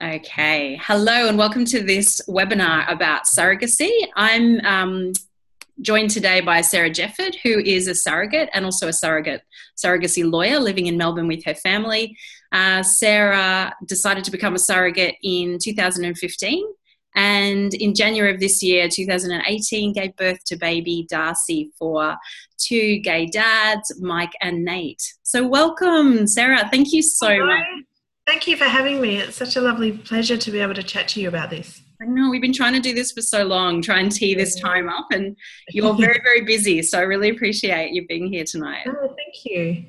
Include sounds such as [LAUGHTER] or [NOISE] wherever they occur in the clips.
Okay. Hello and welcome to this webinar about surrogacy. I'm um, joined today by Sarah Jefford, who is a surrogate and also a surrogate surrogacy lawyer living in Melbourne with her family. Uh, Sarah decided to become a surrogate in 2015 and in January of this year, 2018, gave birth to baby Darcy for two gay dads, Mike and Nate. So, welcome, Sarah. Thank you so Hello. much. Thank you for having me. It's such a lovely pleasure to be able to chat to you about this. I know we've been trying to do this for so long, try and tee this time up, and you're very, [LAUGHS] very busy. So I really appreciate you being here tonight. Oh, thank you.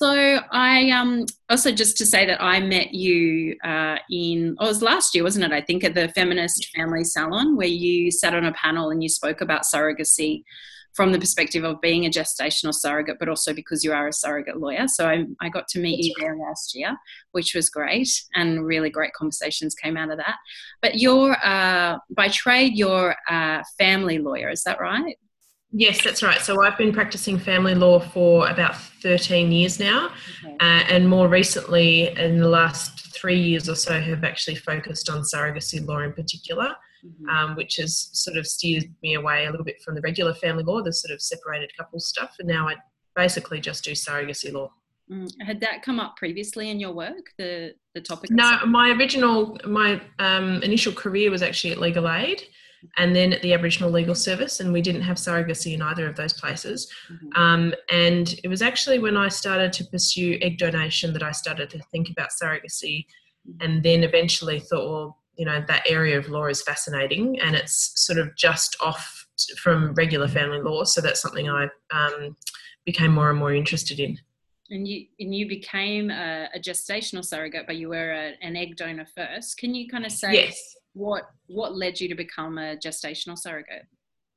So I um, also just to say that I met you uh, in oh, it was last year, wasn't it? I think at the Feminist Family Salon where you sat on a panel and you spoke about surrogacy from the perspective of being a gestational surrogate, but also because you are a surrogate lawyer. So I, I got to meet you there last year, which was great, and really great conversations came out of that. But you're, uh, by trade, you're a family lawyer, is that right? Yes, that's right. So I've been practicing family law for about 13 years now, okay. uh, and more recently, in the last three years or so, have actually focused on surrogacy law in particular mm-hmm. um, which has sort of steered me away a little bit from the regular family law, the sort of separated couple stuff. And now I basically just do surrogacy law. Mm. Had that come up previously in your work, the, the topic? No, my original, my um, initial career was actually at Legal Aid and then at the Aboriginal Legal Service, and we didn't have surrogacy in either of those places. Mm-hmm. Um, and it was actually when I started to pursue egg donation that I started to think about surrogacy, mm-hmm. and then eventually thought, well, you know that area of law is fascinating and it's sort of just off from regular family law so that's something i um, became more and more interested in. And you and you became a, a gestational surrogate but you were a, an egg donor first. Can you kind of say yes. what what led you to become a gestational surrogate?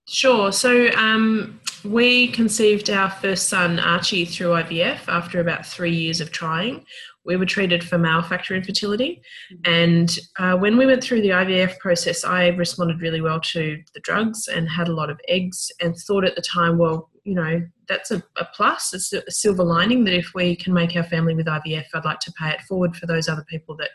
Sure. So um, we conceived our first son, Archie, through IVF after about three years of trying we were treated for male factor infertility. Mm-hmm. And uh, when we went through the IVF process, I responded really well to the drugs and had a lot of eggs and thought at the time, well, you know, that's a, a plus. It's a silver lining that if we can make our family with IVF, I'd like to pay it forward for those other people that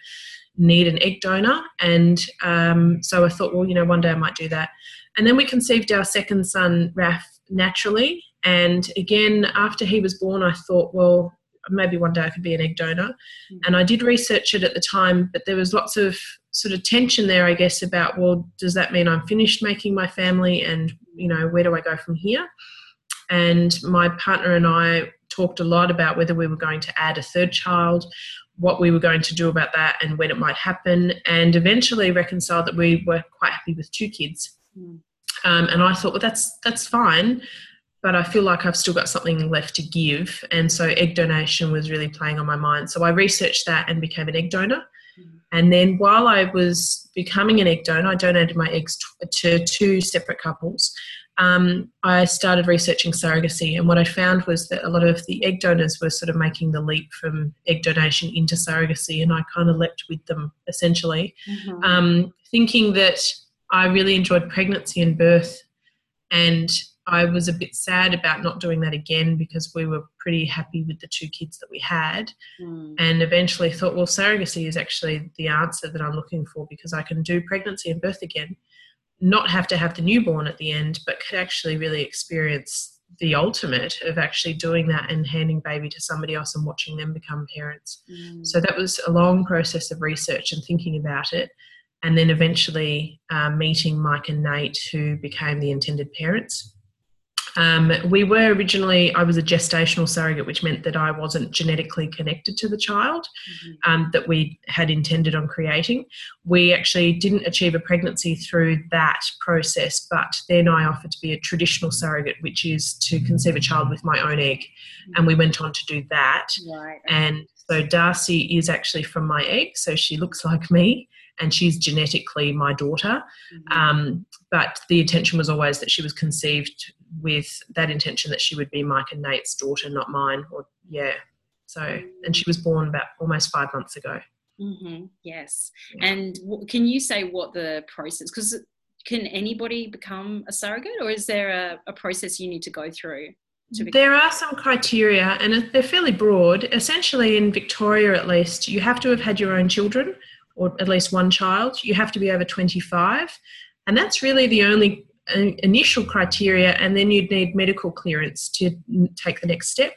need an egg donor. And um, so I thought, well, you know, one day I might do that. And then we conceived our second son, Raf, naturally. And again, after he was born, I thought, well, maybe one day I could be an egg donor. Mm-hmm. And I did research it at the time, but there was lots of sort of tension there, I guess, about well, does that mean I'm finished making my family and, you know, where do I go from here? And my partner and I talked a lot about whether we were going to add a third child, what we were going to do about that, and when it might happen, and eventually reconciled that we were quite happy with two kids. Mm. Um, and I thought, well, that's that's fine but I feel like I've still got something left to give. And so egg donation was really playing on my mind. So I researched that and became an egg donor. Mm-hmm. And then while I was becoming an egg donor, I donated my eggs to two separate couples. Um, I started researching surrogacy, and what I found was that a lot of the egg donors were sort of making the leap from egg donation into surrogacy, and I kind of leapt with them essentially, mm-hmm. um, thinking that I really enjoyed pregnancy and birth, and I was a bit sad about not doing that again because we were pretty happy with the two kids that we had. Mm. And eventually thought, well, surrogacy is actually the answer that I'm looking for because I can do pregnancy and birth again, not have to have the newborn at the end, but could actually really experience the ultimate of actually doing that and handing baby to somebody else and watching them become parents. Mm. So that was a long process of research and thinking about it. And then eventually uh, meeting Mike and Nate, who became the intended parents um, we were originally, I was a gestational surrogate, which meant that I wasn't genetically connected to the child mm-hmm. um, that we had intended on creating. We actually didn't achieve a pregnancy through that process, but then I offered to be a traditional surrogate, which is to conceive a child with my own egg. Mm-hmm. And we went on to do that. Right. And so Darcy is actually from my egg, so she looks like me and she's genetically my daughter. Mm-hmm. Um, but the intention was always that she was conceived with that intention that she would be Mike and Nate's daughter, not mine. Or yeah, so and she was born about almost five months ago. Mm-hmm. Yes, yeah. and w- can you say what the process? Because can anybody become a surrogate, or is there a, a process you need to go through? To there are some criteria, and they're fairly broad. Essentially, in Victoria, at least, you have to have had your own children or at least one child, you have to be over 25. And that's really the only initial criteria. And then you'd need medical clearance to take the next step.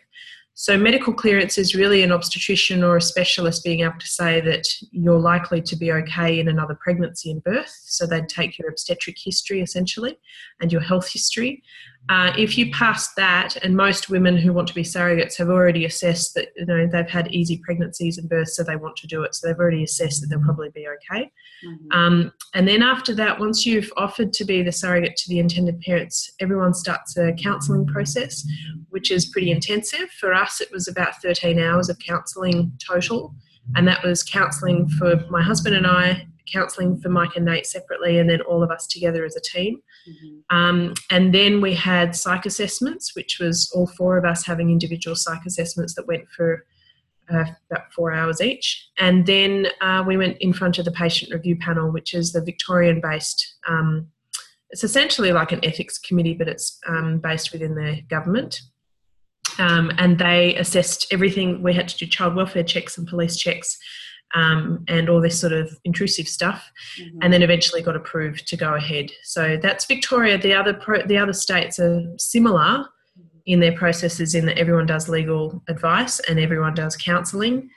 So, medical clearance is really an obstetrician or a specialist being able to say that you're likely to be okay in another pregnancy and birth. So, they'd take your obstetric history essentially and your health history. Uh, if you pass that, and most women who want to be surrogates have already assessed that you know they've had easy pregnancies and births, so they want to do it. So they've already assessed that they'll probably be okay. Mm-hmm. Um, and then after that, once you've offered to be the surrogate to the intended parents, everyone starts a counselling process, which is pretty intensive. For us, it was about 13 hours of counselling total, and that was counselling for my husband and I, counselling for Mike and Nate separately, and then all of us together as a team. Mm-hmm. Um, and then we had psych assessments, which was all four of us having individual psych assessments that went for uh, about four hours each. And then uh, we went in front of the patient review panel, which is the Victorian based. Um, it's essentially like an ethics committee, but it's um, based within the government. Um, and they assessed everything. We had to do child welfare checks and police checks um, and all this sort of intrusive stuff, mm-hmm. and then eventually got approved to go ahead. So that's Victoria. The other pro- the other states are similar mm-hmm. in their processes in that everyone does legal advice and everyone does counselling,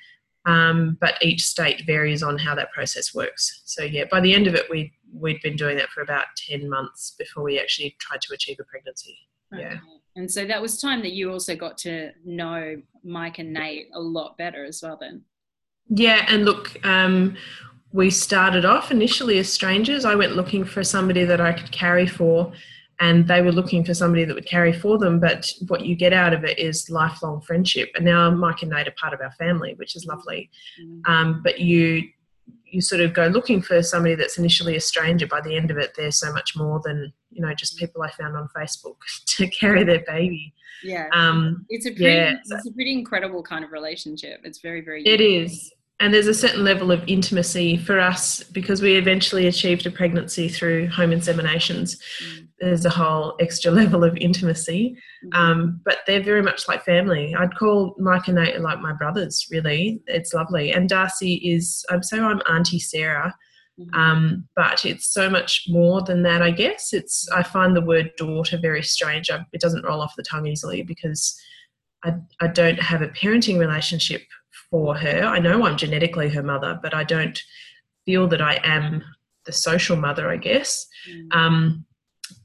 um, but each state varies on how that process works. So yeah, by the end of it, we we'd been doing that for about ten months before we actually tried to achieve a pregnancy. Yeah. And so that was time that you also got to know Mike and Nate a lot better as well. Then. Yeah, and look, um, we started off initially as strangers. I went looking for somebody that I could carry for, and they were looking for somebody that would carry for them. But what you get out of it is lifelong friendship. And now Mike and Nate are part of our family, which is lovely. Mm-hmm. Um, but you you sort of go looking for somebody that's initially a stranger. By the end of it, they're so much more than you know just people I found on Facebook [LAUGHS] to carry their baby. Yeah, um, it's a pretty, yeah. it's a pretty incredible kind of relationship. It's very very. It unique. is and there's a certain level of intimacy for us because we eventually achieved a pregnancy through home inseminations. Mm. There's a whole extra [LAUGHS] level of intimacy, mm. um, but they're very much like family. I'd call Mike and Nate like my brothers. Really, it's lovely. And Darcy is. I'm so I'm Auntie Sarah, mm. um, but it's so much more than that. I guess it's. I find the word daughter very strange. I, it doesn't roll off the tongue easily because I, I don't have a parenting relationship for her. I know I'm genetically her mother, but I don't feel that I am the social mother, I guess. Mm. Um,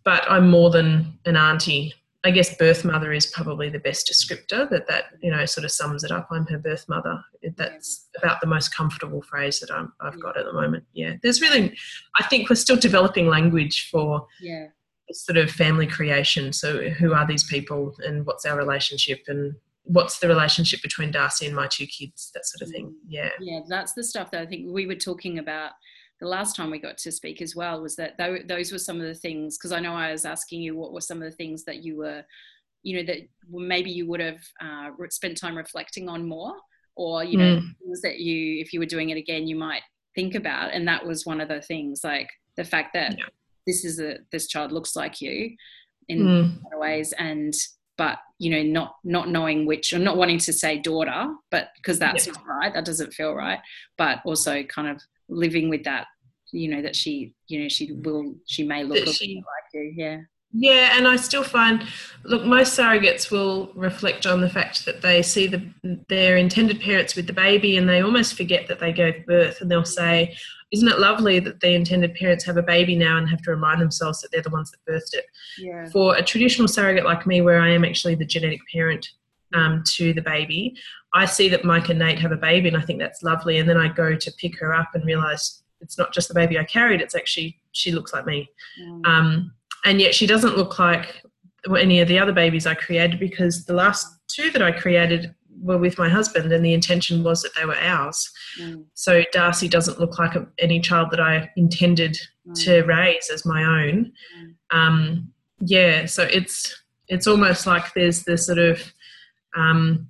but I'm more than an auntie. I guess birth mother is probably the best descriptor that that you know sort of sums it up. I'm her birth mother. That's about the most comfortable phrase that i have got at the moment. Yeah, there's really, I think we're still developing language for yeah sort of family creation. So who are these people and what's our relationship and what's the relationship between Darcy and my two kids, that sort of thing. Mm. Yeah. Yeah, that's the stuff that I think we were talking about the last time we got to speak as well was that those were some of the things because I know I was asking you what were some of the things that you were, you know, that maybe you would have uh, spent time reflecting on more, or you know, mm. things that you, if you were doing it again, you might think about, and that was one of the things, like the fact that yeah. this is a this child looks like you in mm. ways, and but you know not not knowing which or not wanting to say daughter but because that's not right that doesn't feel right but also kind of living with that you know that she you know she mm. will she may look she, like you yeah yeah, and I still find, look, most surrogates will reflect on the fact that they see the, their intended parents with the baby and they almost forget that they gave birth and they'll say, isn't it lovely that the intended parents have a baby now and have to remind themselves that they're the ones that birthed it? Yeah. For a traditional surrogate like me, where I am actually the genetic parent um, to the baby, I see that Mike and Nate have a baby, and I think that's lovely. And then I go to pick her up and realize it's not just the baby I carried; it's actually she looks like me, mm. um, and yet she doesn't look like any of the other babies I created because the last two that I created were with my husband, and the intention was that they were ours. Mm. So Darcy doesn't look like a, any child that I intended mm. to raise as my own. Mm. Um, yeah, so it's it's almost like there's this sort of um,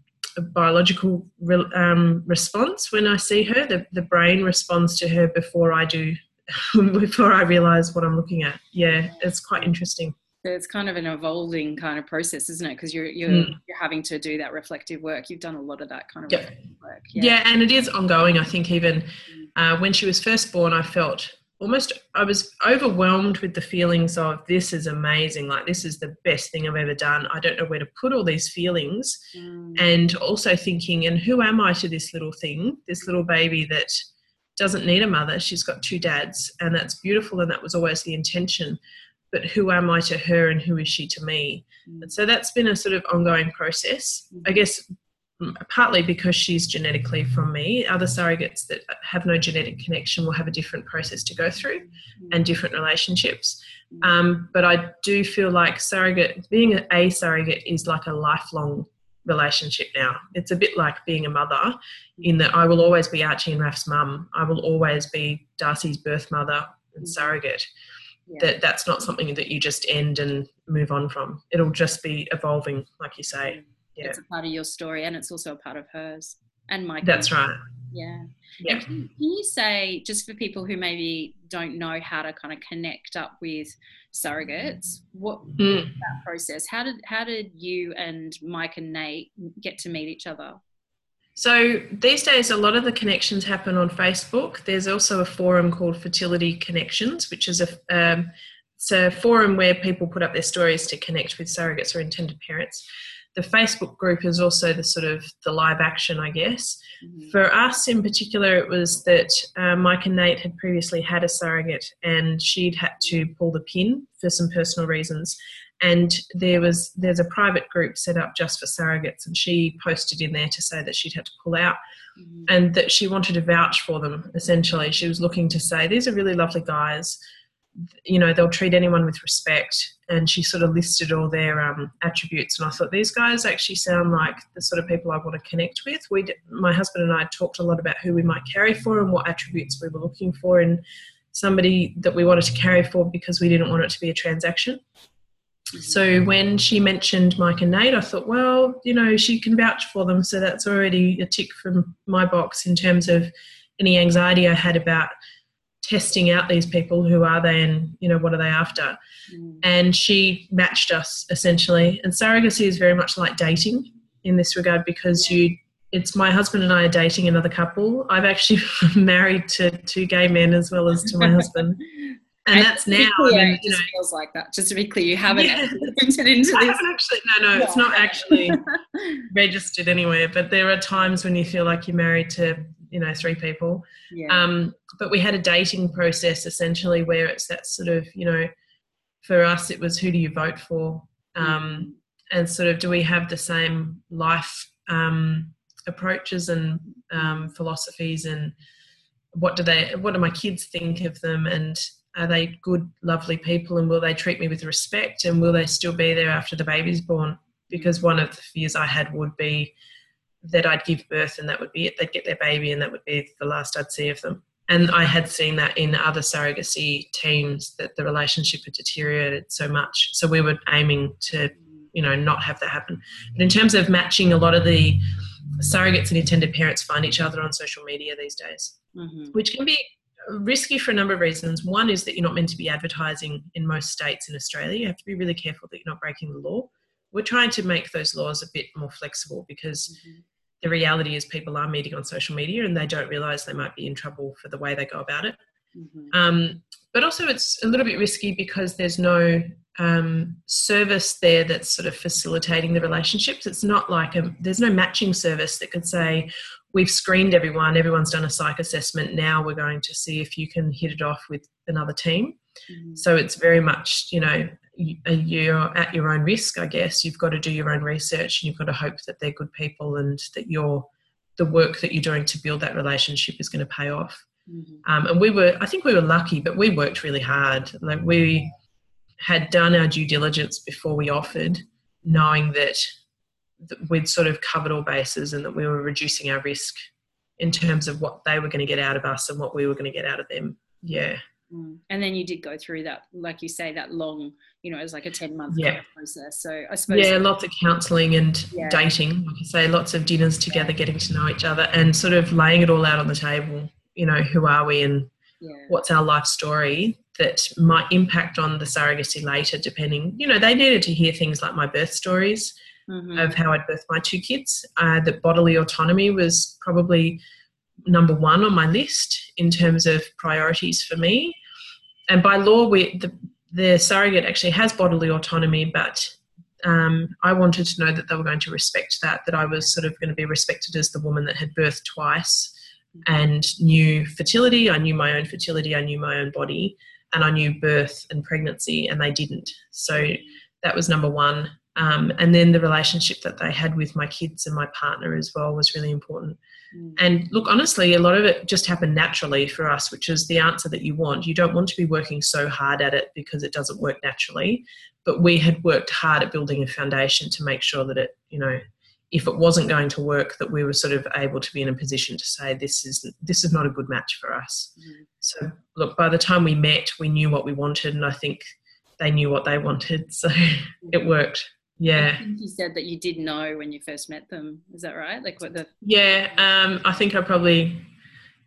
biological re- um, response when I see her. The the brain responds to her before I do, [LAUGHS] before I realise what I'm looking at. Yeah, it's quite interesting. So it's kind of an evolving kind of process, isn't it? Because you're you're, mm. you're having to do that reflective work. You've done a lot of that kind of yep. work. Yeah. yeah, and it is ongoing. I think even uh, when she was first born, I felt almost I was overwhelmed with the feelings of this is amazing, like this is the best thing I've ever done. I don't know where to put all these feelings, mm. and also thinking, and who am I to this little thing, this little baby that doesn't need a mother? She's got two dads, and that's beautiful, and that was always the intention. But who am I to her, and who is she to me? Mm. And so that's been a sort of ongoing process. I mm. guess partly because she's genetically from me. Other surrogates that have no genetic connection will have a different process to go through and different relationships. Um, but I do feel like surrogate, being a surrogate is like a lifelong relationship now. It's a bit like being a mother in that I will always be Archie and Raf's mum. I will always be Darcy's birth mother and surrogate. Yeah. That that's not something that you just end and move on from. It'll just be evolving, like you say yeah. it's a part of your story and it's also a part of hers and my that's right. Yeah. Yeah. Can, can, you say just for people who maybe don't know how to kind of connect up with surrogates what mm. that process? How did how did you and mike and nate get to meet each other? So these days, a lot of the connections happen on Facebook. There's also a forum called Fertility Connections, which is a um, it's a forum where people put up their stories to connect with surrogates or intended parents the Facebook group is also the sort of the live action, I guess. Mm-hmm. For us in particular, it was that uh, Mike and Nate had previously had a surrogate, and she'd had to pull the pin for some personal reasons. And there was there's a private group set up just for surrogates, and she posted in there to say that she'd had to pull out, mm-hmm. and that she wanted to vouch for them. Essentially, she was looking to say these are really lovely guys you know they'll treat anyone with respect. And she sort of listed all their um, attributes. And i thought these guys actually sound like the sort of people i want to connect with. We my husband and i talked a lot about who we might carry for and what attributes we were looking for in somebody that we wanted to carry for because we didn't want it to be a transaction. So when she mentioned Mike and Nate, I thought, well, you know, she can vouch for them, so that's already a tick from my box in terms of any anxiety I had about testing out these people who are they and you know what are they after mm. and she matched us essentially and surrogacy is very much like dating in this regard because you it's my husband and I are dating another couple. I've actually [LAUGHS] married to two gay men as well as to my husband. [LAUGHS] And, and that's now. Clear, I mean, you know, feels like that. Just to be clear, you haven't yeah. [LAUGHS] entered into I haven't actually. No, no, no, it's not actually registered anywhere. But there are times when you feel like you're married to you know three people. Yeah. um, but we had a dating process essentially where it's that sort of you know for us it was who do you vote for? Um, mm. and sort of do we have the same life um, approaches and um, philosophies and what do they what do my kids think of them? And are they good lovely people? And will they treat me with respect? And will they still be there after the baby's born? Because one of the fears i had would be that I'd give birth and that would be it. They'd get their baby and that would be the last I'd see of them. And I had seen that in other surrogacy teams that the relationship had deteriorated so much. So we were aiming to, you know, not have that happen. But in terms of matching, a lot of the surrogates and intended parents find each other on social media these days, mm-hmm. which can be risky for a number of reasons. One is that you're not meant to be advertising in most states in Australia. You have to be really careful that you're not breaking the law. We're trying to make those laws a bit more flexible because mm-hmm the reality is people are meeting on social media and they don't realize they might be in trouble for the way they go about it. Mm-hmm. Um, but also, it's a little bit risky because there's no um, service there that's sort of facilitating the relationships. It's not like a, there's no matching service that could say, we've screened everyone, everyone's done a psych assessment, now we're going to see if you can hit it off with another team. Mm-hmm. So it's very much, you know, you're at your own risk, I guess. You've got to do your own research and you've got to hope that they're good people and that your the work that you're doing to build that relationship is going to pay off. Mm-hmm. Um, and we were, I think we were lucky, but we worked really hard. Like we had done our due diligence before we offered, knowing that, that we'd sort of covered all bases and that we were reducing our risk in terms of what they were going to get out of us and what we were going to get out of them. Yeah. Mm. And then you did go through that, like you say, that long, you know, it was like a 10 month yeah. process. So I suppose. Yeah, lots of counselling and yeah. dating, like I say, lots of dinners together, yeah. getting to know each other and sort of laying it all out on the table. You know, who are we and what's our life story that might impact on the surrogacy later, depending, you know, they needed to hear things like my birth stories mm-hmm. of how I'd birthed my two kids, uh, that bodily autonomy was probably number one on my list in terms of priorities for me. And by law, we the, the surrogate actually has bodily autonomy, but um, I wanted to know that they were going to respect that, that I was sort of going to be respected as the woman that had birthed twice and knew fertility. I knew my own fertility, I knew my own body, and I knew birth and pregnancy, and they didn't. So that was number one. Um, and then the relationship that they had with my kids and my partner as well was really important. Mm. And look, honestly, a lot of it just happened naturally for us, which is the answer that you want. You don't want to be working so hard at it because it doesn't work naturally. But we had worked hard at building a foundation to make sure that it, you know, if it wasn't going to work, that we were sort of able to be in a position to say this is this is not a good match for us. Mm. So look, by the time we met, we knew what we wanted, and I think they knew what they wanted, [LAUGHS] so it worked. Yeah. you said that you did know when you first met them. Is that right? Like what the Yeah, um, I think I probably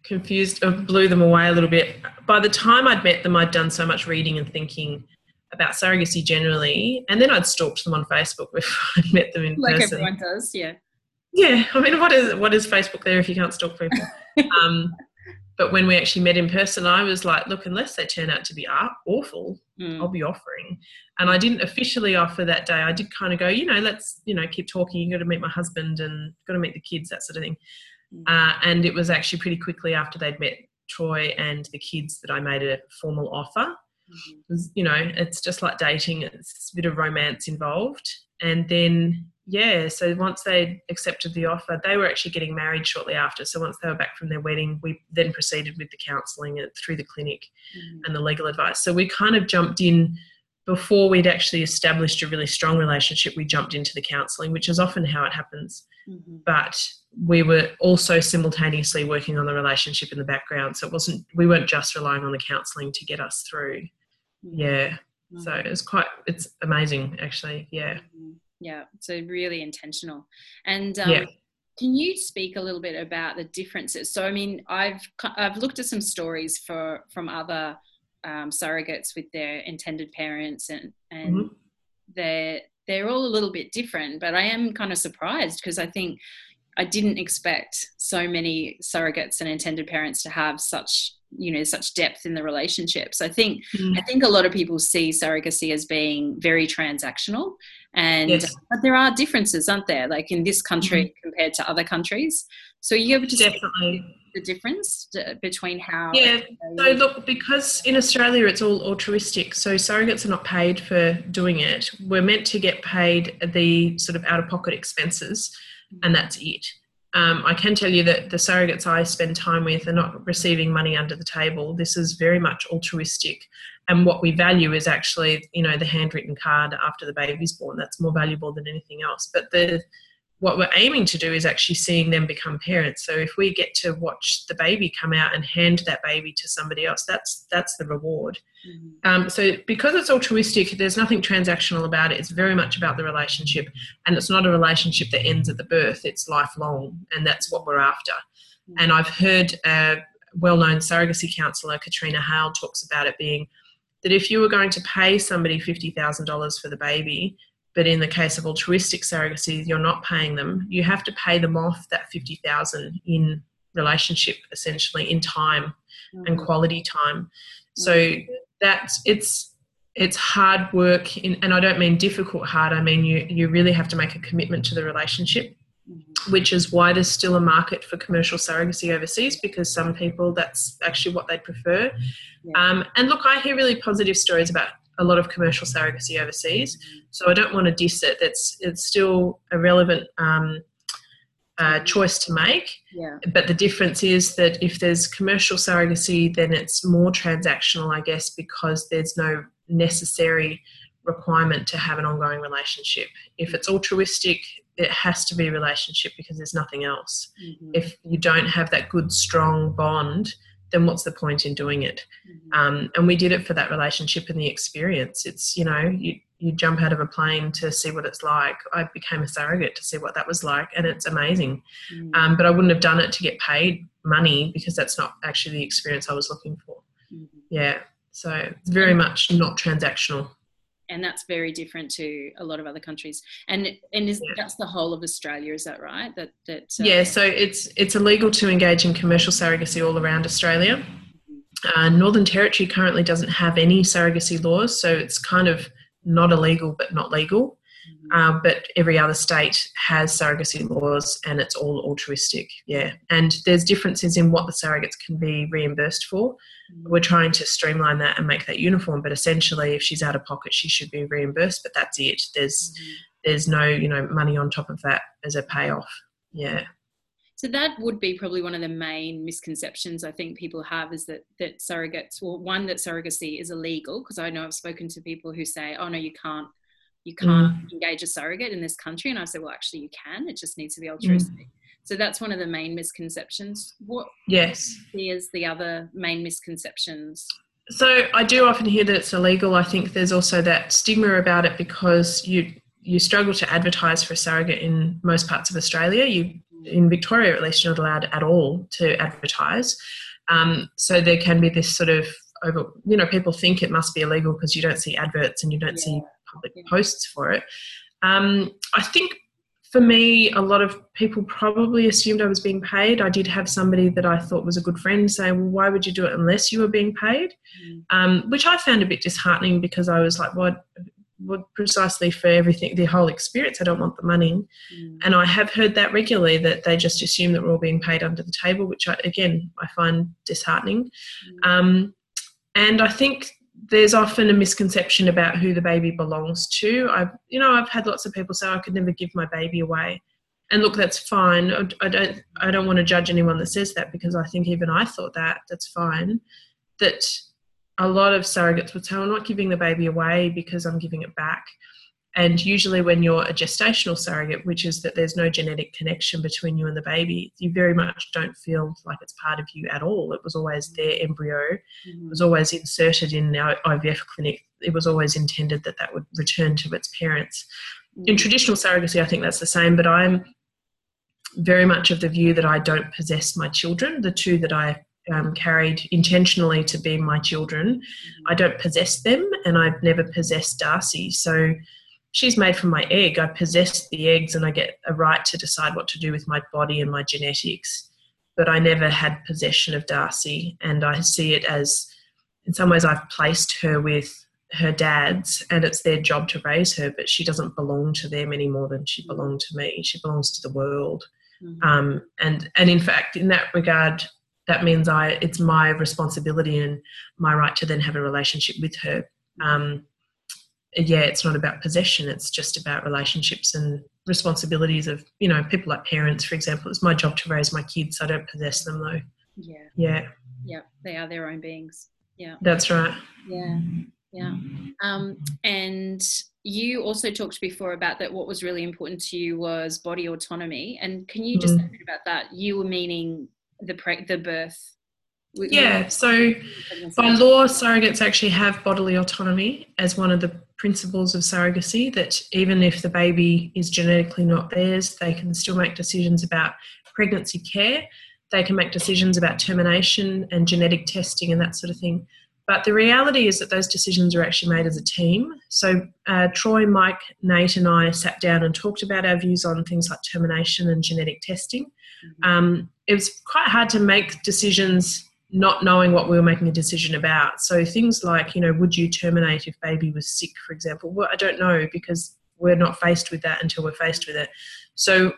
confused or blew them away a little bit. By the time I'd met them, I'd done so much reading and thinking about surrogacy generally, and then I'd stalked them on Facebook [LAUGHS] before I'd met them in like person. Like everyone does, yeah. Yeah, I mean, what is what is Facebook there if you can't stalk people? [LAUGHS] um, but when we actually met in person, I was like, look, unless they turn out to be awful, mm. I'll be offering. And I didn't officially offer that day. I did kind of go, you know, let's, you know, keep talking. You got to meet my husband and got to meet the kids, that sort of thing. Mm. Uh, and it was actually pretty quickly after they'd met Troy and the kids that I made a formal offer. Mm-hmm. You know, it's just like dating, it's a bit of romance involved. And then, yeah, so once they accepted the offer, they were actually getting married shortly after. So once they were back from their wedding, we then proceeded with the counselling through the clinic mm-hmm. and the legal advice. So we kind of jumped in before we'd actually established a really strong relationship, we jumped into the counselling, which is often how it happens. Mm-hmm. But we were also simultaneously working on the relationship in the background. So it wasn't, we weren't just relying on the counselling to get us through. Yeah. Mm-hmm. So it's quite, it's amazing actually. Yeah. Yeah. So really intentional. And um, yeah. can you speak a little bit about the differences? So, I mean, I've, I've looked at some stories for, from other um, surrogates with their intended parents and, and mm-hmm. they're, they're all a little bit different, but I am kind of surprised because I think I didn't expect so many surrogates and intended parents to have such you know such depth in the relationships. I think mm. I think a lot of people see surrogacy as being very transactional, and yes. but there are differences, aren't there? Like in this country mm. compared to other countries. So you able to definitely the difference between how yeah so look because in australia it's all altruistic so surrogates are not paid for doing it we're meant to get paid the sort of out of pocket expenses and that's it. Um, I can tell you that the surrogates I spend time with are not receiving money under the table. This is very much altruistic, and what we value is actually, you know, the handwritten card after the baby's born. That's more valuable than anything else. But the what we're aiming to do is actually seeing them become parents. So if we get to watch the baby come out and hand that baby to somebody else, that's that's the reward. Mm-hmm. Um, so because it's altruistic, there's nothing transactional about it. It's very much about the relationship, and it's not a relationship that ends at the birth. It's lifelong, and that's what we're after. Mm-hmm. And I've heard a well-known surrogacy counsellor, Katrina Hale, talks about it being that if you were going to pay somebody fifty thousand dollars for the baby, but in the case of altruistic surrogacy, you're not paying them. You have to pay them off that 50,000 in relationship, essentially in time mm. and quality time. So mm. that's, it's, it's hard work in, and I don't mean difficult hard. I mean, you, you really have to make a commitment to the relationship mm-hmm. which is why there's still a market for commercial surrogacy overseas because some people that's actually what they prefer. Yeah. Um, and look, I hear really positive stories about a lot of commercial surrogacy overseas. So I don't want to diss it. That's it's still a relevant um, uh, choice to make. Yeah. But the difference is that if there's commercial surrogacy, then it's more transactional, I guess, because there's no necessary requirement to have an ongoing relationship. If it's altruistic, it has to be a relationship because there's nothing else. Mm-hmm. If you don't have that good, strong bond, then what's the point in doing it? Mm-hmm. Um, and we did it for that relationship and the experience. It's, you know, you, you jump out of a plane to see what it's like. I became a surrogate to see what that was like, and it's amazing. Mm-hmm. Um, but I wouldn't have done it to get paid money because that's not actually the experience I was looking for. Mm-hmm. Yeah. So it's very much not transactional. And that's very different to a lot of other countries. And and is Yeah. that's the whole of Australia? Is that right? That that uh, Yeah, so it's it's illegal to engage in commercial surrogacy all around Australia. Uh, Northern Territory currently doesn't have any surrogacy laws, so it's kind of not illegal but not legal. Um, but every other state has surrogacy laws, and it's all altruistic. Yeah, and there's differences in what the surrogates can be reimbursed for. We're trying to streamline that and make that uniform. But essentially, if she's out of pocket, she should be reimbursed. But that's it. There's there's no you know money on top of that as a payoff. Yeah. So that would be probably one of the main misconceptions I think people have is that that surrogates, well, one that surrogacy is illegal because I know I've spoken to people who say, "Oh no, you can't, you can't engage a surrogate in this country," and I said, "Well, actually, you can. It just needs to be altruistic." So that's one of the main misconceptions. What Yes. is the other main misconceptions? So I do often hear that it's illegal. I think there's also that stigma about it because you you struggle to advertise for a surrogate in most parts of Australia. You in Victoria, at least, you're not allowed at all to advertise. Um, so there can be this sort of over. You know, people think it must be illegal because you don't see adverts and you don't see public Yeah. posts for it. Um, I think for me, a lot of people probably assumed I was being paid. I did have somebody that I thought was a good friend say, "Well, why would you do it unless you were being paid?" um, which I found a bit disheartening because I was like, what, what precisely for everything, the whole experience, I don't want the money. Mm. And I have heard that regularly that they just assume that we're all being paid under the table, which I, again, I find disheartening. Um, and I think there's often a misconception about who the baby belongs to. I've, you know, I've had lots of people say I could never give my baby away. And look, that's fine. I, don't, I don't want to judge anyone that says that because I think even I thought that. That's fine. That a lot of surrogates would say, I'm not giving the baby away because I'm giving it back. And usually, when you're a gestational surrogate, which is that there's no genetic connection between you and the baby, you very much don't feel like it's part of you at all. It was always mm. their embryo, it was mm-hmm. always inserted in our IVF clinic. It was always intended that that would return to its parents. In mm. traditional surrogacy, I think that's the same, but I'm very much of the view that I don't possess my children. The two that I um, carried intentionally to be my children, I mm-hmm. don't possess them, and I've never possessed Darcy. So she's made from my egg. I possess the eggs, and I get a right to decide what to do with my body and my genetics. But I never had possession of Darcy, and I see it as, in some ways, I've placed her with her dad's, and it's their job to raise her. But she doesn't belong to them any more than she belonged to me. She belongs to the world. Mhm. Um, and and in fact, in that regard, that means I it's my responsibility and my right to then have a relationship with her. Um, yeah, it's not about possession; it's just about relationships and responsibilities of you know people like parents, for example. It's my job to raise my kids. I don't possess them though. yeah, Yeah, yeah, they are their own beings. Yeah. that's right. Yeah, yeah. Um, and you also talked before about that. What was really important to you was body autonomy. And can you just Mm. say a bit about that? You were meaning the pre- the birth. Yeah. So. By law, surrogates actually have bodily autonomy as one of the principles of surrogacy, that even if the baby is genetically not theirs, they can still make decisions about pregnancy care. They can make decisions about termination and genetic testing and that sort of thing. But the reality is that those decisions are actually made as a team. So, uh, Troy, Mike, Nate, and I sat down and talked about our views on things like termination and genetic testing. Um, it was quite hard to make decisions not knowing what we were making a decision about. So things like, you know, would you terminate if baby was sick, for example? Well, I don't know because we're not faced with that until we're faced with it. So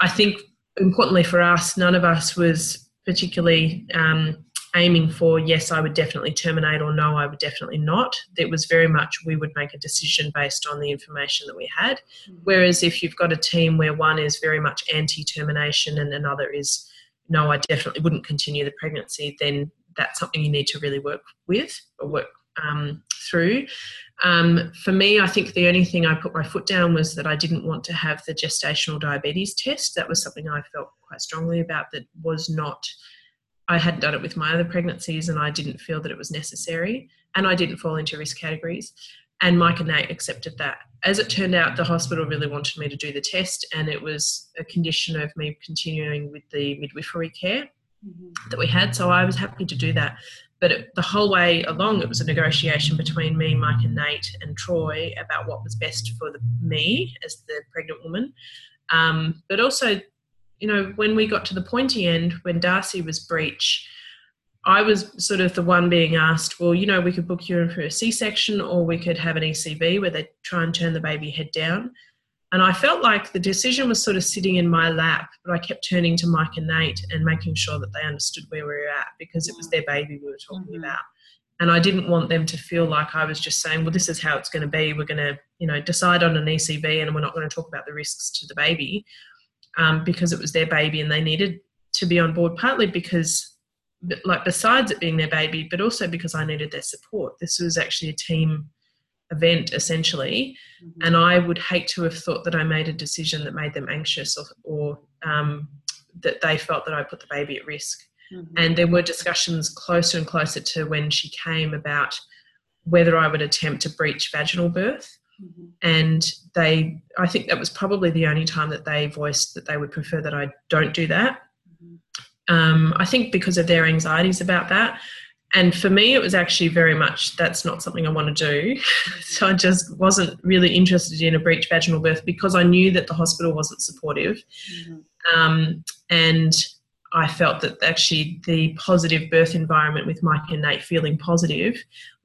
I think importantly for us, none of us was particularly um, aiming for yes, I would definitely terminate or no, I would definitely not. It was very much we would make a decision based on the information that we had. Whereas if you've got a team where one is very much anti termination and another is no, I definitely wouldn't continue the pregnancy, then that's something you need to really work with or work um, through. Um, for me, I think the only thing I put my foot down was that I didn't want to have the gestational diabetes test. That was something I felt quite strongly about that was not, I hadn't done it with my other pregnancies and I didn't feel that it was necessary and I didn't fall into risk categories. And Mike and Nate accepted that. As it turned out, the hospital really wanted me to do the test, and it was a condition of me continuing with the midwifery care Mhm. that we had. So I was happy to do that. but it, the whole way along, it was a negotiation between me, Mike, and Nate and Troy about what was best for the, me as the pregnant woman. Um, but also, you know, when we got to the pointy end, when Darcy was breech, I was sort of the one being asked, well, you know, we could book you in for a C section or we could have an ECV where they try and turn the baby head down. And I felt like the decision was sort of sitting in my lap, but I kept turning to Mike and Nate and making sure that they understood where we were at because it was their baby we were talking mm-hmm. about. And I didn't want them to feel like I was just saying, well, this is how it's going to be. We're going to, you know, decide on an ECV and we're not going to talk about the risks to the baby um, because it was their baby and they needed to be on board, partly because, like, besides it being their baby, but also because I needed their support. This was actually a team event essentially mm-hmm. and i would hate to have thought that i made a decision that made them anxious or, or um, that they felt that i put the baby at risk mm-hmm. and there were discussions closer and closer to when she came about whether i would attempt to breech vaginal birth mm-hmm. and they i think that was probably the only time that they voiced that they would prefer that i don't do that. Um, i think because of their anxieties about that and for me, it was actually very much that's not something I want to do. [LAUGHS] so I just wasn't really interested in a breech vaginal birth because I knew that the hospital wasn't supportive. Mm-hmm. Um, and I felt that actually the positive birth environment with Mike and Nate feeling positive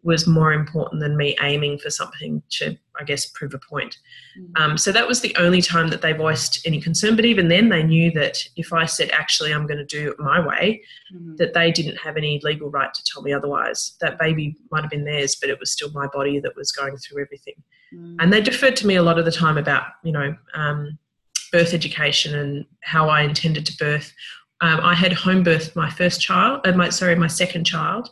was more important than me aiming for something to, I guess, prove a point. Mm-hmm. Um, so that was the only time that they voiced any concern. But even then, they knew that if I said, actually, I'm going to do it my way, mm-hmm. that they didn't have any legal right to tell me otherwise. That baby might have been theirs, but it was still my body that was going through everything. Mm-hmm. And they deferred to me a lot of the time about, you know, um, birth education and how I intended to birth. Um, I had home birth my first child, uh, my sorry, my second child,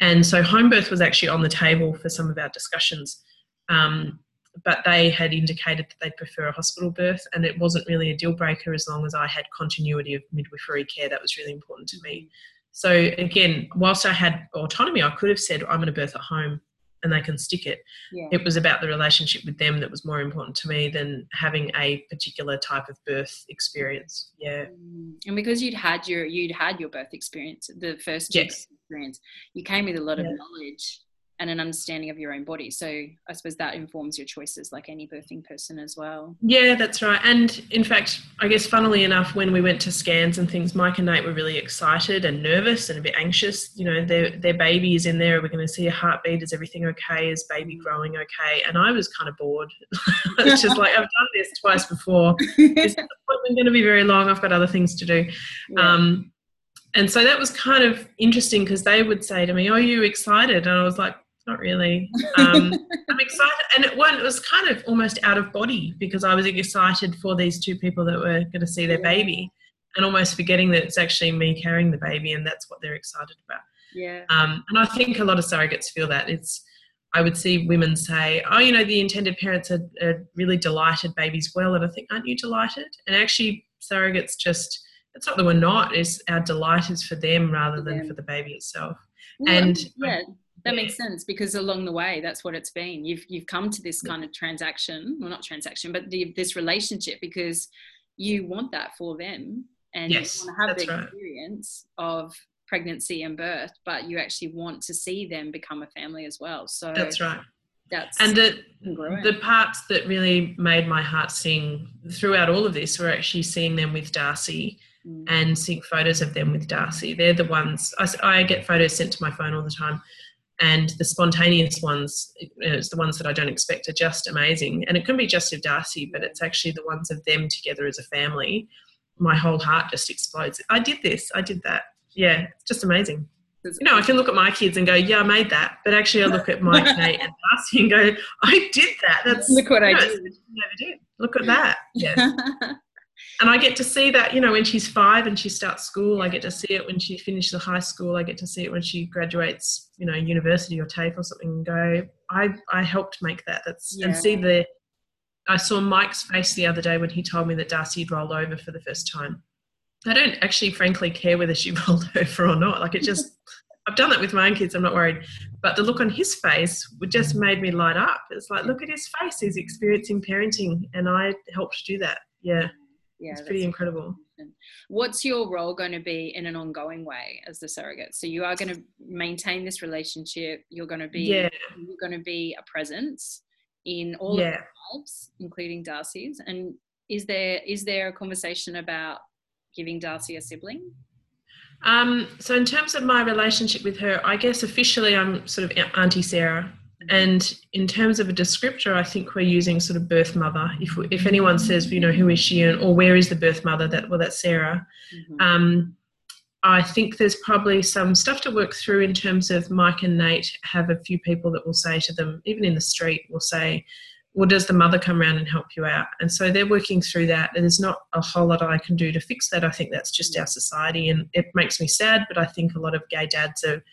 and so home birth was actually on the table for some of our discussions. Um, but they had indicated that they'd prefer a hospital birth, and it wasn't really a deal breaker as long as I had continuity of midwifery care. That was really important to me. So, again, whilst I had autonomy, I could have said, I'm going to birth at home and they can stick it. Yeah. It was about the relationship with them that was more important to me than having a particular type of birth experience. Yeah. Mm. And because you'd had your you'd had your birth experience, the first yes. experience, you came with a lot of knowledge and an understanding of your own body. So I suppose that informs your choices, like any birthing person as well. Yeah, that's right. And in fact, I guess funnily enough, when we went to scans and things, Mike and Nate were really excited and nervous and a bit anxious. You know, their their baby is in there. Are We're going to see a heartbeat. Is everything okay? Is baby growing okay? And I was kind of bored. [LAUGHS] it's just like I've done this twice before. [LAUGHS] This appointment going to be very long. I've got other things to do. Yeah. Um, and so that was kind of interesting because they would say to me, "Are you excited?" And I was like, not really. [LAUGHS] Um, I'm excited, and it, one, it was kind of almost out of body because I was excited for these two people that were going to see their baby, and almost forgetting that it's actually me carrying the baby, and that's what they're excited about. Yeah. Um, and I think a lot of surrogates feel that it's. I would see women say, "Oh, you know, the intended parents are, are really delighted babies well," and I think, "Aren't you delighted?" And actually, surrogates just. It's not that we're not. Is our delight is for them rather than yeah. for the baby itself. and yeah, that makes sense because along the way that's what it's been. You've you've come to this kind of transaction well not transaction but the, this relationship because you want that for them and yes, you want to have the right. experience of pregnancy and birth but you actually want to see them become a family as well. So that's right. that's and the, the parts that really made my heart sing throughout all of this were actually seeing them with darcy mm. and seeing photos of them with darcy. They're the ones I, I get photos sent to my phone all the time and the spontaneous ones it's the ones that i don't expect are just amazing. And it can be just of darcy but it's actually the ones of them together as a family. My whole heart just explodes. I did this i did that. Yeah it's just amazing. You know i can look at my kids and go yeah i made that. But actually i look at mike [LAUGHS] nate and darcy and go i did that. That's look what i did. never did. Look at that. Yeah [LAUGHS] and I get to see that, you know, when she's five and she starts school, I get to see it when she finishes high school, I get to see it when she graduates, you know, university or TAFE or something and go, I, I helped make that. That's yeah. and see the I saw Mike's face the other day when he told me that Darcy had rolled over for the first time. I don't actually frankly care whether she [LAUGHS] rolled over or not. Like it just I've done that with my own kids, I'm not worried. But the look on his face would just made me light up. It's like, look at his face, he's experiencing parenting and I helped do that. Yeah yeah, it's pretty incredible. What's your role going to be in an ongoing way as the surrogate? So you are going to maintain this relationship. You're going to be yeah. you're going to be a presence in all yeah. of the lives, including Darcy's. And is there is there a conversation about giving Darcy a sibling? Um, so in terms of my relationship with her, I guess officially I'm sort of Auntie Sarah. And in terms of a descriptor, I think we're using sort of birth mother. If if anyone says, you know, who is she and, or where is the birth mother? That well, that's Sarah. Mm-hmm. Um, I think there's probably some stuff to work through in terms of Mike and Nate have a few people that will say to them, even in the street, will say, well, does the mother come around and help you out? And so they're working through that. And there's not a whole lot I can do to fix that. I think that's just our society. And it makes me sad, but I think a lot of gay dads are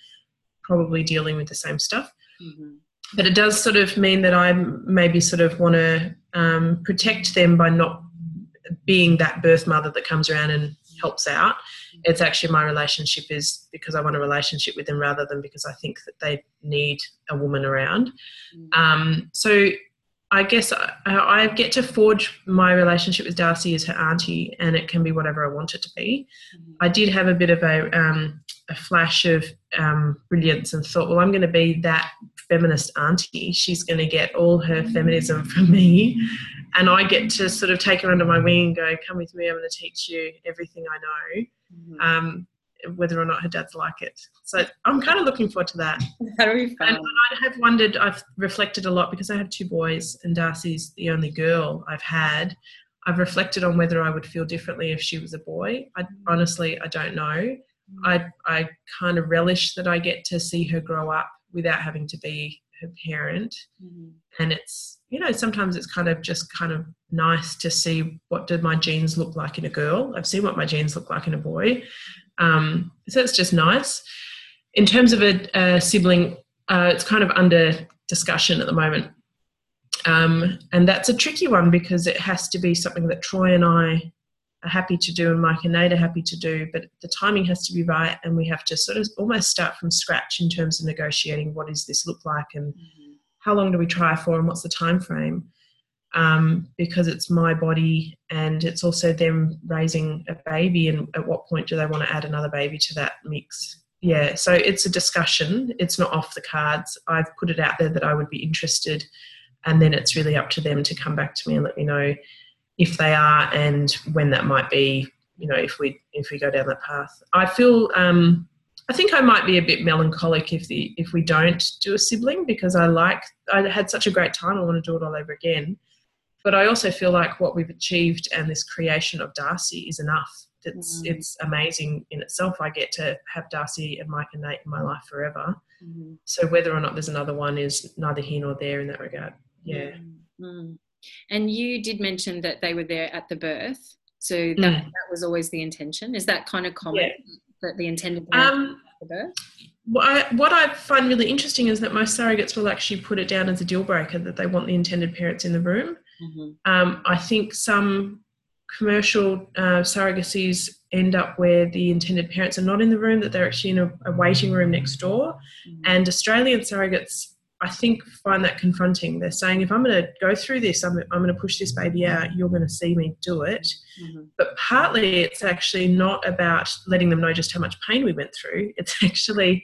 probably dealing with the same stuff. Mm-hmm but it does sort of mean that I maybe sort of want to um, protect them by not being that birth mother that comes around and helps out. It's actually my relationship is because I want a relationship with them rather than because I think that they need a woman around. Mm. Um, so I guess I, I, get to forge my relationship with Darcy as her auntie, and it can be whatever I want it to be. Mm-hmm. I did have a bit of a, um, a flash of um, brilliance and thought, well, I'm going to be that feminist auntie. She's going to get all her feminism from me, and I get to sort of take her under my wing and go, "Come with me. I'm going to teach you everything I know." Mm-hmm. Um, whether or not her dad's like it. So I'm kind of looking forward to that. [LAUGHS] That'll be fun. And I have wondered, I've reflected a lot because I have two boys and Darcy's the only girl I've had. I've reflected on whether I would feel differently if she was a boy. I honestly I don't know. I I kind of relish that I get to see her grow up without having to be her parent. Mm-hmm. And it's you know sometimes it's kind of just kind of nice to see what did my genes look like in a girl. I've seen what my genes look like in a boy, um, so it's just nice. In terms of a, a sibling, uh, it's kind of under discussion at the moment. Um, and that's a tricky one because it has to be something that Troy and I are happy to do and Mike and Nate are happy to do, but the timing has to be right and we have to sort of almost start from scratch in terms of negotiating what does this look like and mm-hmm. how long do we try for and what's the time frame um, because it's my body and it's also them raising a baby and at what point do they want to add another baby to that mix. Yeah so it's a discussion. It's not off the cards. I've put it out there that i would be interested and then it's really up to them to come back to me and let me know if they are and when that might be you know if we if we go down that path i feel um I think I might be a bit melancholic if the if we don't do a sibling because I like I had such a great time. I want to do it all over again. But I also feel like what we've achieved and this creation of Darcy is enough. It's mm. it's amazing in itself. I get to have Darcy and Mike and Nate in my life forever. Mm. So whether or not there's another one is neither here nor there in that regard. Yeah. Mm. And you did mention that they were there at the birth. So that, mm. that was always the intention. Is that kind of common yeah. that the intended um, the birth? What I, what I find really interesting is that most surrogates will actually put it down as a deal breaker that they want the intended parents in the room. Mm-hmm. Um, I think some commercial uh, surrogacies end up where the intended parents are not in the room, that they're actually in a, a waiting room next door. Mm-hmm. And Australian surrogates, I think, find that confronting. They're saying, if I'm going to go through this, I'm, I'm going to push this baby out, you're going to see me do it. Mm-hmm. But partly it's actually not about letting them know just how much pain we went through. [LAUGHS] It's actually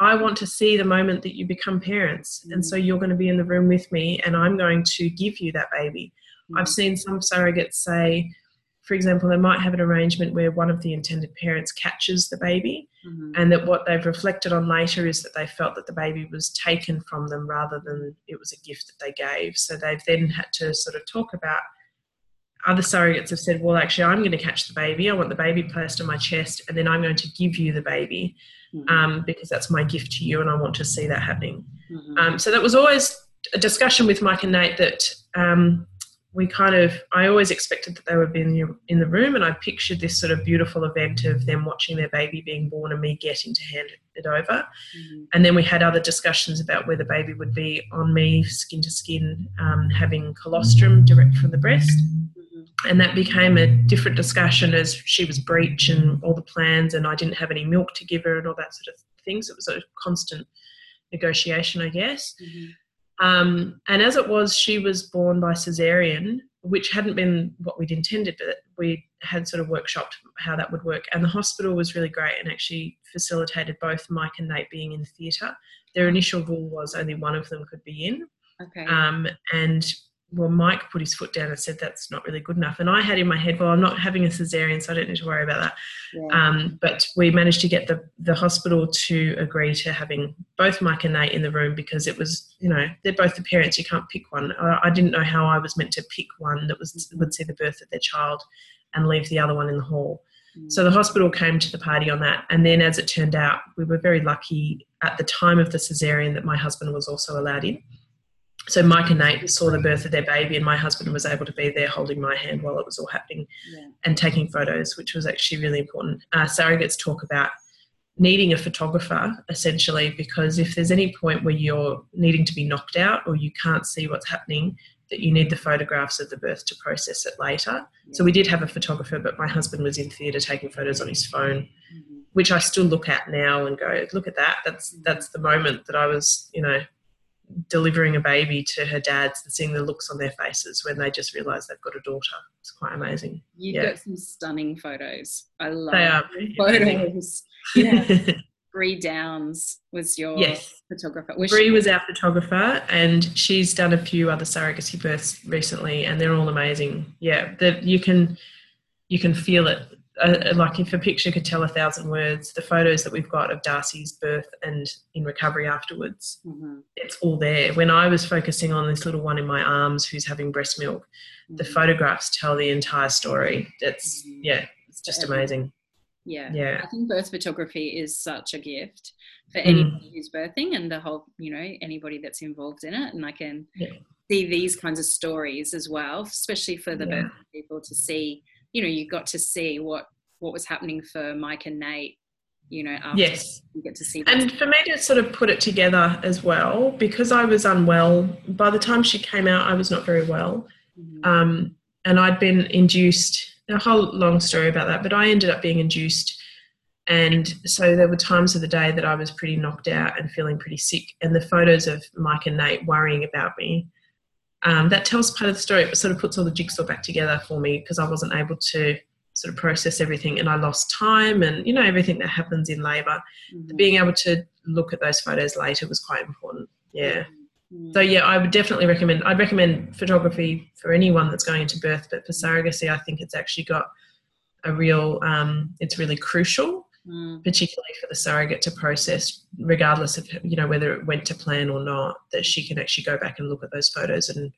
I want to see the moment that you become parents. And so you're going to be in the room with me and I'm going to give you that baby. Mm-hmm. I've seen some surrogates say, for example, they might have an arrangement where one of the intended parents catches the baby, mm-hmm. and that what they've reflected on later is that they felt that the baby was taken from them rather than it was a gift that they gave. So they've then had to sort of talk about. Other surrogates have said, Well, actually, I'm going to catch the baby. I want the baby placed on my chest, and then I'm going to give you the baby mm-hmm. um, because that's my gift to you and I want to see that happening. Mm-hmm. Um, so that was always a discussion with Mike and Nate that um, we kind of, I always expected that they would be in the, in the room and I pictured this sort of beautiful event of them watching their baby being born and me getting to hand it over. Mm-hmm. And then we had other discussions about where the baby would be on me, skin to skin, um, having colostrum direct from the breast and that became a different discussion as she was breech and all the plans and i didn't have any milk to give her and all that sort of things it was a constant negotiation i guess mm-hmm. Um, and as it was she was born by cesarean which hadn't been what we'd intended, but we had sort of workshopped how that would work. And the hospital was really great and actually facilitated both Mike and Nate being in the theatre. Their initial rule was only one of them could be in. Okay. Um, and well, Mike put his foot down and said that's not really good enough. And I had in my head, well, I'm not having a cesarean, so I don't need to worry about that. yeah. Um, but we managed to get the, the hospital to agree to having both Mike and Nate in the room because it was, you know, they're both the parents. You can't pick one. I, I didn't know how I was meant to pick one that was would see the birth of their child and leave the other one in the hall. Mm. So the hospital came to the party on that. And then, as it turned out, we were very lucky at the time of the cesarean that my husband was also allowed in. So Mike and Nate saw the birth of their baby, and my husband was able to be there holding my hand while it was all happening yeah. and taking photos, which was actually really important. Uh, surrogates talk about needing a photographer essentially because if there's any point where you're needing to be knocked out or you can't see what's happening, that you need the photographs of the birth to process it later. So we did have a photographer, but my husband was in theatre taking photos on his phone, Mhm. which I still look at now and go, look at that. That's that's the moment that I was, you know, delivering a baby to her dads and seeing the looks on their faces when they just realise they've got a daughter. It's quite amazing. You've Yeah. got some stunning photos. I love They are photos. Yeah. [LAUGHS] Bree Downs was your yes. photographer. Was Bree she- was our photographer, and she's done a few other surrogacy births recently, and they're all amazing. Yeah, that you can you can feel it. Uh, like if a picture could tell a thousand words, the photos that we've got of Darcy's birth and in recovery afterwards, Mhm, it's all there. When I was focusing on this little one in my arms who's having breast milk, the mhm. photographs tell the entire story. It's yeah, it's just amazing. Yeah. Yeah. I think birth photography is such a gift for Mm. anybody who's birthing and the whole, you know, anybody that's involved in it. And I can Yeah. see these kinds of stories as well, especially for the Yeah. birth people to see, you know, you got to see what what was happening for Mike and Nate, you know, after Yes. you get to see that. And for me to sort of put it together as well, because I was unwell, by the time she came out, I was not very well. Mhm. Um, and I'd been induced, a whole long story about that, but I ended up being induced. And so there were times of the day that I was pretty knocked out and feeling pretty sick. And the photos of Mike and Nate worrying about me, um, that tells part of the story. It sort of puts all the jigsaw back together for me because I wasn't able to sort of process everything and I lost time and, you know, everything that happens in labour Mhm. being able to look at those photos later was quite important. Yeah. Mhm. So yeah, I would definitely recommend. I'd recommend photography for anyone that's going into birth, but for surrogacy, I think it's actually got a real. Um, it's really crucial, Mm. particularly for the surrogate to process, regardless of you know whether it went to plan or not. That she can actually go back and look at those photos and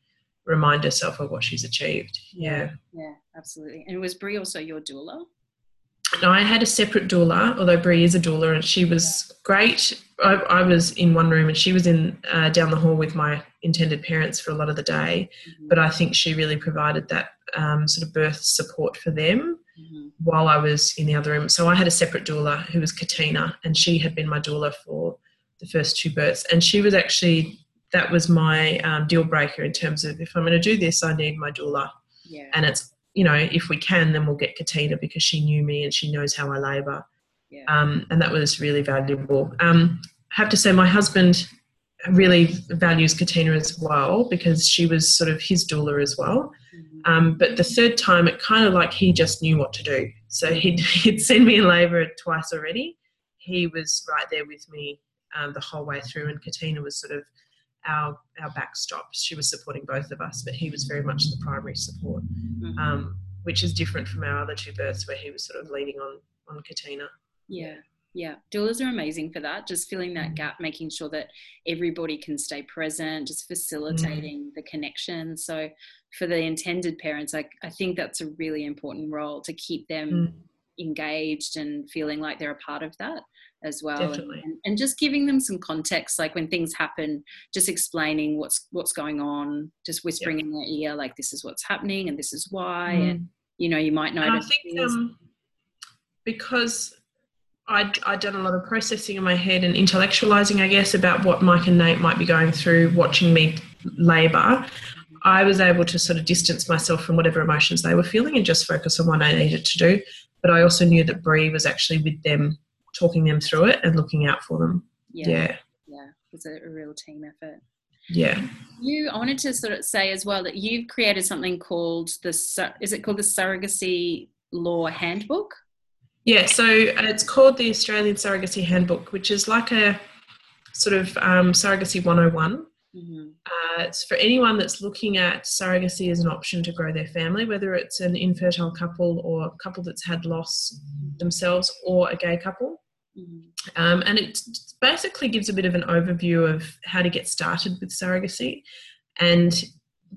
remind herself of what she's achieved. Yeah. Yeah, absolutely. And was Bree also your doula? No, I had a separate doula, although Bree is a doula, and she was great. I, I was in one room, and she was in uh, down the hall with my intended parents for a lot of the day. Mhm. But I think she really provided that um, sort of birth support for them Mhm. While I was in the other room. So I had a separate doula who was Katina, and she had been my doula for the first two births. And she was actually that was my um, deal breaker in terms of if I'm going to do this, I need my doula Yeah. and it's you know if we can then we'll get katina because she knew me and she knows how i labor yeah. um, and that was really valuable um, i have to say my husband really values katina as well because she was sort of his doula as well Mhm. um, but the third time it kind of like he just knew what to do so he'd, [LAUGHS] he'd send me in labour twice already he was right there with me um, the whole way through and katina was sort of our our backstop she was supporting both of us but he was very much the primary support Mhm. um, which is different from our other two births where he was sort of leaning on on Katina. Yeah. Yeah. Doulas are amazing for that. Just filling that Mm. gap, making sure that everybody can stay present, just facilitating the connection. So for the intended parents, I, I think that's a really important role to keep them Mm. engaged and feeling like they're a part of that as well. And- Definitely. And, and just giving them some context, like when things happen, just explaining what's what's going on, just whispering in their ear, like this is what's happening and this is why. Mm. And you know, you might And I think um, because I'd, I'd done a lot of processing in my head and intellectualizing, I guess, about what Mike and Nate might be going through watching me labour, I was able to sort of distance myself from whatever emotions they were feeling and just focus on what I needed to do. But I also knew that Bree was actually with them, talking them through it and looking out for them. yeah. yeah. yeah, it's a, a real team effort. yeah. You, I wanted to sort of say as well that you've created something called the, is it called the Surrogacy Law Handbook? Yeah, so it's called the Australian Surrogacy Handbook, which is like a sort of um, surrogacy 101. Mm-hmm. Uh, it's for anyone that's looking at surrogacy as an option to grow their family, whether it's an infertile couple or a couple that's had loss themselves or a gay couple. Mm-hmm. Um, and it basically gives a bit of an overview of how to get started with surrogacy. And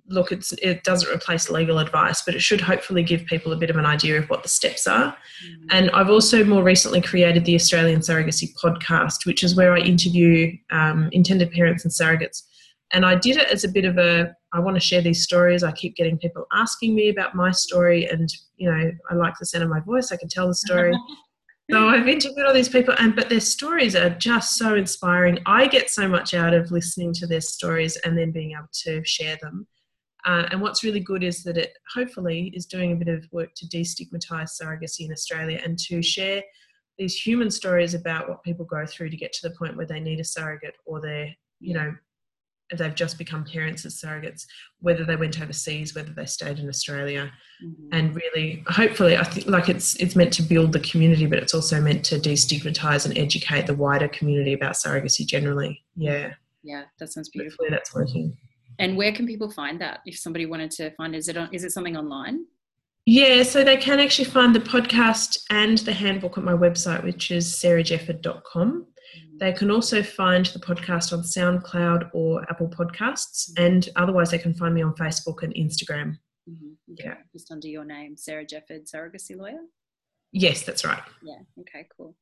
look, it doesn't replace legal advice, but it should hopefully give people a bit of an idea of what the steps are. Mm-hmm. And I've also more recently created the Australian Surrogacy podcast, which is where I interview um, intended parents and surrogates and I did it as a bit of a I want to share these stories. I keep getting people asking me about my story, and you know, I like the sound of my voice. I can tell the story. [LAUGHS] so I've interviewed all these people, and but their stories are just so inspiring. I get so much out of listening to their stories and then being able to share them. Uh, and what's really good is that it hopefully is doing a bit of work to destigmatise surrogacy in Australia and to share these human stories about what people go through to get to the point where they need a surrogate or they're, you know, they've just become parents as surrogates, whether they went overseas, whether they stayed in Australia, mm-hmm. and really, hopefully, I think like it's it's meant to build the community, but it's also meant to destigmatize and educate the wider community about surrogacy generally. Yeah, yeah, that sounds beautiful. Hopefully, that's working. And where can people find that? If somebody wanted to find, it, is it on, is it something online? Yeah, so they can actually find the podcast and the handbook at my website, which is sarahjefford.com. They can also find the podcast on SoundCloud or Apple Podcasts, and otherwise they can find me on Facebook and Instagram. Mm-hmm. Okay. Yeah, just under your name, Sarah Jefford, surrogacy lawyer. Yes, that's right. Yeah. Okay. Cool.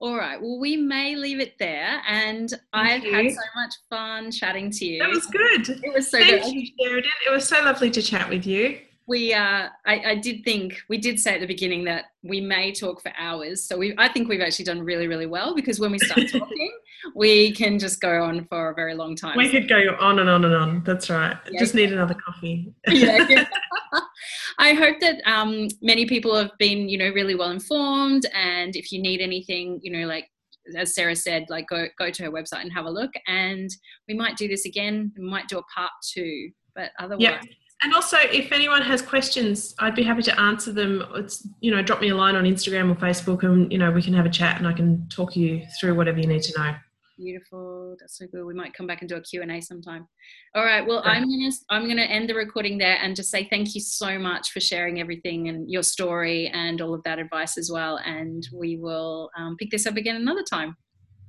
All right. Well, we may leave it there, and Thank I've you. had so much fun chatting to you. That was good. It was so Thank good. you, Sheridon. It was so lovely to chat with you we uh, I, I, did think we did say at the beginning that we may talk for hours. So we i think we've actually done really really well because when we start [LAUGHS] talking we can just go on for a very long time. We could go on and on and on. That's right. Yeah, just need another coffee. [LAUGHS] Yeah, [LAUGHS] i hope that um, many people have been you know really well informed. And if you need anything you know like as Sarah said, like go go to her website and have a look. And we might do this again. We might do a part two, but otherwise, yep. And also, if anyone has questions, I'd be happy to answer them. It's you know, drop me a line on Instagram or Facebook, and you know, we can have a chat, and I can talk you through whatever you need to know. Beautiful. That's so good. We might come back and do a Q&A sometime. All right. Well, I'm going to I'm to end the recording there and just say thank you so much for sharing everything and your story and all of that advice as well. And we will um, pick this up again another time.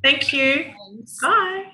Thank you. Thanks. Bye.